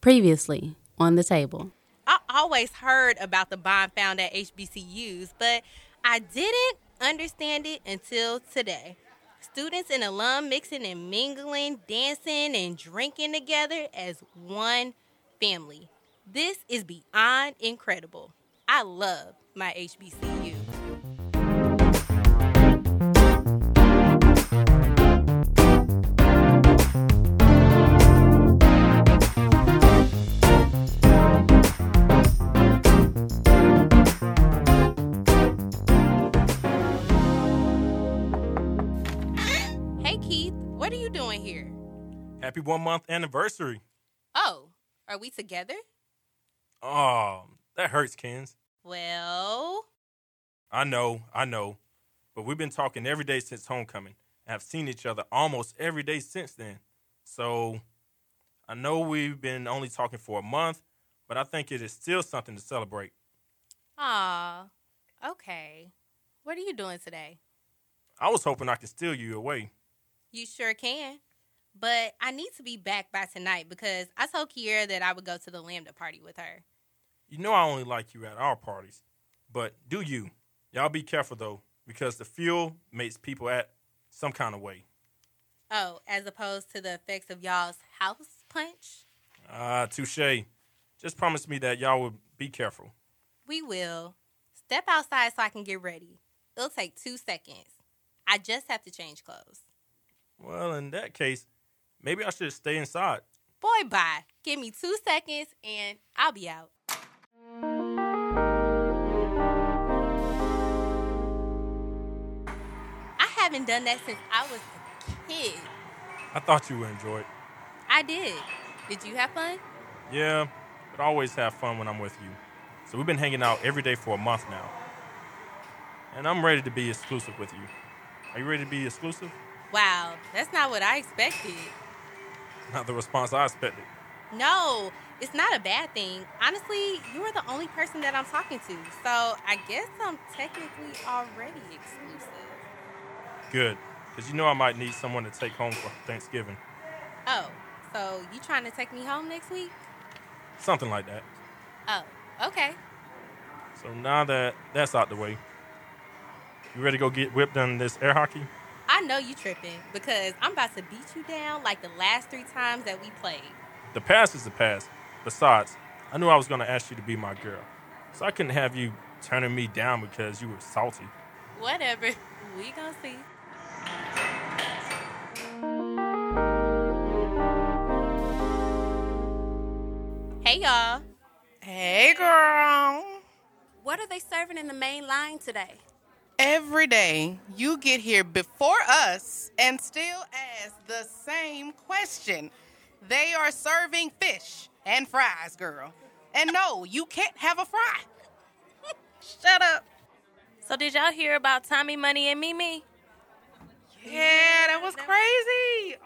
Previously on the table. I always heard about the bond found at HBCUs, but I didn't understand it until today. Students and alum mixing and mingling, dancing and drinking together as one family. This is beyond incredible. I love my HBCU. Happy one month anniversary. Oh, are we together? Oh, that hurts, Kens. Well, I know, I know. But we've been talking every day since homecoming and have seen each other almost every day since then. So I know we've been only talking for a month, but I think it is still something to celebrate. ah, okay. What are you doing today? I was hoping I could steal you away. You sure can. But I need to be back by tonight because I told Kiera that I would go to the Lambda party with her. You know I only like you at our parties. But do you? Y'all be careful though, because the fuel makes people act some kind of way. Oh, as opposed to the effects of y'all's house punch? Ah, touche. Just promise me that y'all will be careful. We will. Step outside so I can get ready. It'll take two seconds. I just have to change clothes. Well, in that case, maybe I should stay inside. Boy, bye. Give me two seconds and I'll be out. I haven't done that since I was a kid. I thought you would enjoy it. I did. Did you have fun? Yeah, but I always have fun when I'm with you. So we've been hanging out every day for a month now. And I'm ready to be exclusive with you. Are you ready to be exclusive? Wow, that's not what I expected. Not the response I expected. No, it's not a bad thing. Honestly, you are the only person that I'm talking to. So I guess I'm technically already exclusive. Good, because you know I might need someone to take home for Thanksgiving. Oh, so you trying to take me home next week? Something like that. Oh, okay. So now that that's out the way, you ready to go get whipped on this air hockey? I know you tripping because I'm about to beat you down like the last three times that we played. The past is the past. Besides, I knew I was going to ask you to be my girl. So I couldn't have you turning me down because you were salty. Whatever. We gonna see. Hey y'all. Hey, girl. What are they serving in the main line today? Every day you get here before us and still ask the same question. They are serving fish and fries, girl. And no, you can't have a fry. Shut up. So did y'all hear about Tommy Money and Mimi? Yeah, that was crazy.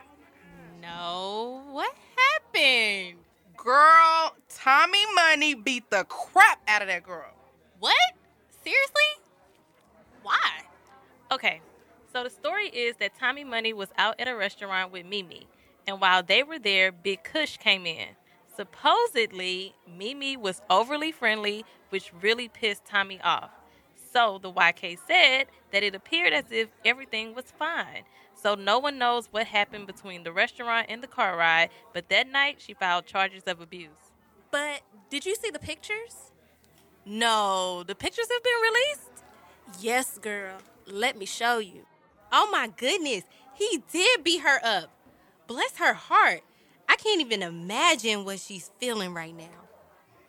No, what happened? Girl, Tommy Money beat the crap out of that girl. What? Seriously? Why? Okay, so the story is that Tommy Money was out at a restaurant with Mimi, and while they were there, Big Kush came in. Supposedly, Mimi was overly friendly, which really pissed Tommy off. So the YK said that it appeared as if everything was fine. So no one knows what happened between the restaurant and the car ride, but that night she filed charges of abuse. But did you see the pictures? No, the pictures have been released? Yes, girl. Let me show you. Oh my goodness. He did beat her up. Bless her heart. I can't even imagine what she's feeling right now.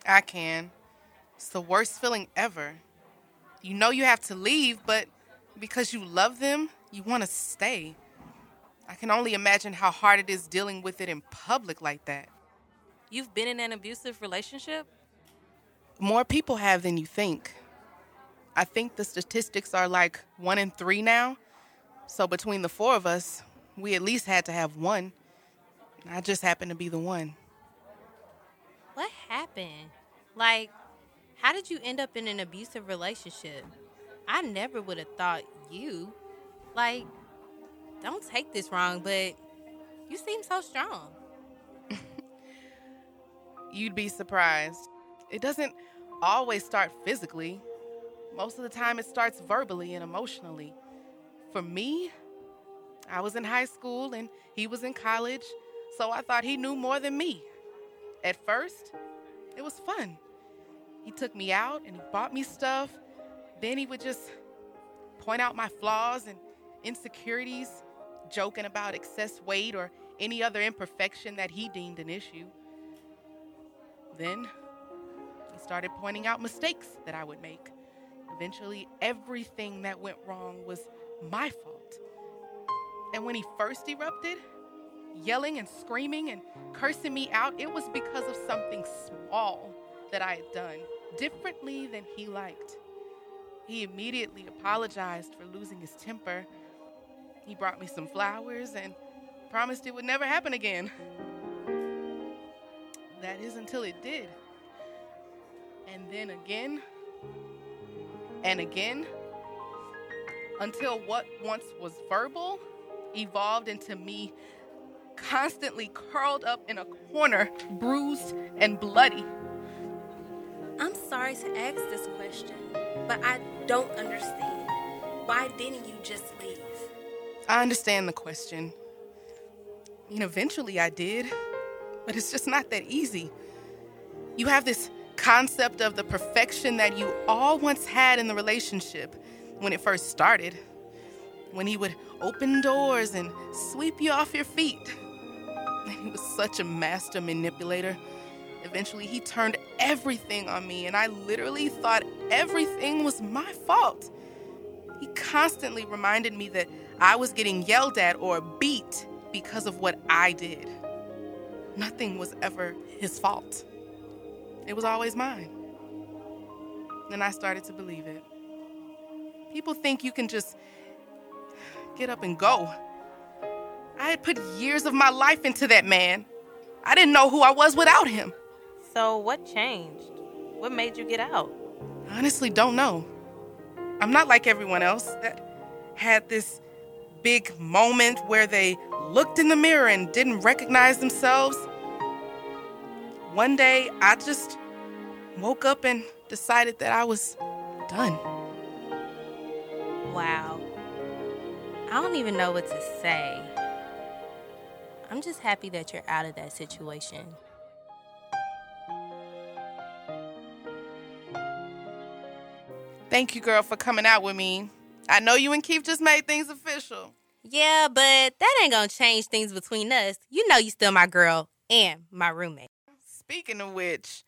I can. It's the worst feeling ever. You know you have to leave, but because you love them, you want to stay. I can only imagine how hard it is dealing with it in public like that. You've been in an abusive relationship? More people have than you think. I think the statistics are like one in three now. So between the four of us, we at least had to have one. I just happened to be the one. What happened? Like, how did you end up in an abusive relationship? I never would have thought you. Like, don't take this wrong, but you seem so strong. you'd be surprised. It doesn't always start physically, most of the time, it starts verbally and emotionally. For me, I was in high school and he was in college, so I thought he knew more than me. At first, it was fun. He took me out and he bought me stuff. Then he would just point out my flaws and insecurities, joking about excess weight or any other imperfection that he deemed an issue. Then he started pointing out mistakes that I would make. Eventually, everything that went wrong was my fault. And when he first erupted, yelling and screaming and cursing me out, it was because of something small that I had done differently than he liked. He immediately apologized for losing his temper. He brought me some flowers and promised it would never happen again. That is until it did. And then again, and again until what once was verbal evolved into me constantly curled up in a corner, bruised and bloody. I'm sorry to ask this question, but I don't understand. Why didn't you just leave? I understand the question. I mean, eventually I did, but it's just not that easy. You have this concept of the perfection that you all once had in the relationship when it first started. When he would open doors and sweep you off your feet. He was such a master manipulator. Eventually, he turned everything on me, and I literally thought everything was my fault. He constantly reminded me that I was getting yelled at or beat because of what I did. Nothing was ever his fault. It was always mine. And I started to believe it. People think you can just get up and go. I had put years of my life into that man. I didn't know who I was without him. So, what changed? What made you get out? I honestly don't know. I'm not like everyone else that had this big moment where they looked in the mirror and didn't recognize themselves. One day, I just woke up and decided that I was done. Wow. I don't even know what to say. I'm just happy that you're out of that situation. Thank you, girl, for coming out with me. I know you and Keith just made things official. Yeah, but that ain't gonna change things between us. You know you still my girl and my roommate. Speaking of which,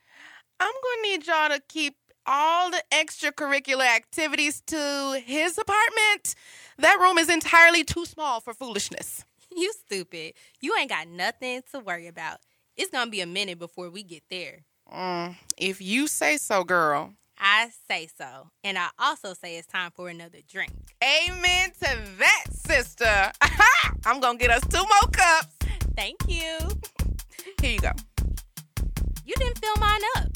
I'm gonna need y'all to keep all the extracurricular activities to his apartment. That room is entirely too small for foolishness. You stupid. You ain't got nothing to worry about. It's gonna be a minute before we get there. Mm, if you say so, girl. I say so. And I also say it's time for another drink. Amen to that, sister. I'm gonna get us two more cups. Thank you. Here you go. You didn't fill mine up.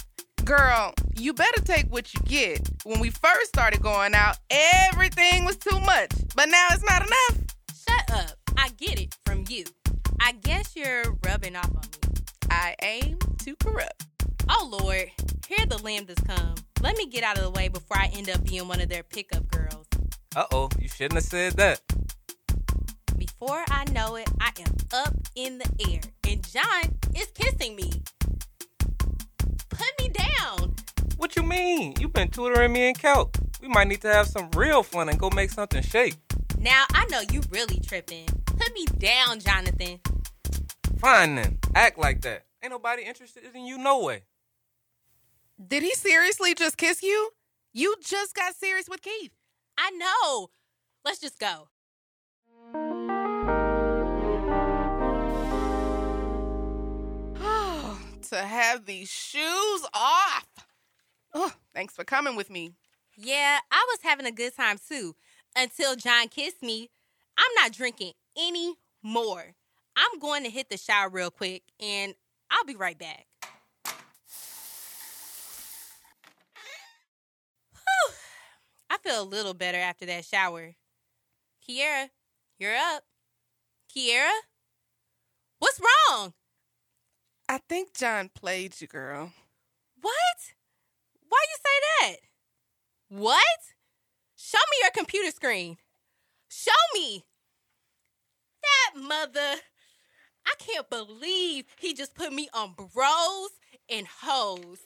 Girl, you better take what you get. When we first started going out, everything was too much. But now it's not enough. Shut up. I get it from you. I guess you're rubbing off on me. I aim to corrupt. Oh, Lord. Here the lambdas come. Let me get out of the way before I end up being one of their pickup girls. Uh oh, you shouldn't have said that. Before I know it, I am up in the air, and John is kissing me. Put me down. What you mean? You've been tutoring me in calc. We might need to have some real fun and go make something shake. Now I know you really tripping. Put me down, Jonathan. Fine then. Act like that. Ain't nobody interested in you no way. Did he seriously just kiss you? You just got serious with Keith. I know. Let's just go. To have these shoes off. Oh, thanks for coming with me. Yeah, I was having a good time too until John kissed me. I'm not drinking any more. I'm going to hit the shower real quick and I'll be right back. Whew. I feel a little better after that shower. Kiera, you're up. Kiera? What's wrong? I think John played you, girl. What? Why you say that? What? Show me your computer screen. Show me. That mother. I can't believe he just put me on bros and hoes.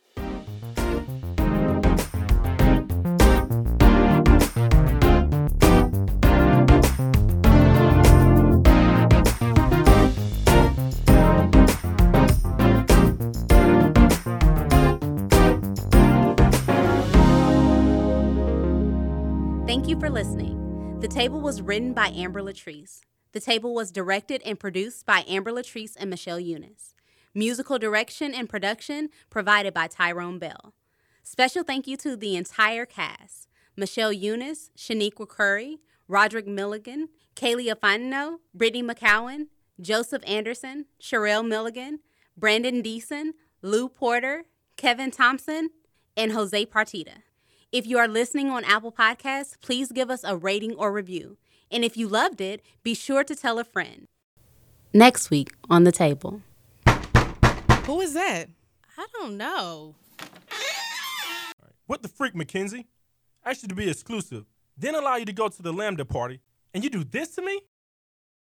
For listening. The Table was written by Amber Latrice. The Table was directed and produced by Amber Latrice and Michelle Eunice. Musical direction and production provided by Tyrone Bell. Special thank you to the entire cast Michelle Eunice, Shaniqua Curry, Roderick Milligan, Kaylee Afino, Brittany McCowan, Joseph Anderson, Sherelle Milligan, Brandon Deason, Lou Porter, Kevin Thompson, and Jose Partita. If you are listening on Apple Podcasts, please give us a rating or review. And if you loved it, be sure to tell a friend. Next week on the table. Who is that? I don't know. What the freak, Mackenzie? Asked you to be exclusive, then allow you to go to the Lambda party, and you do this to me?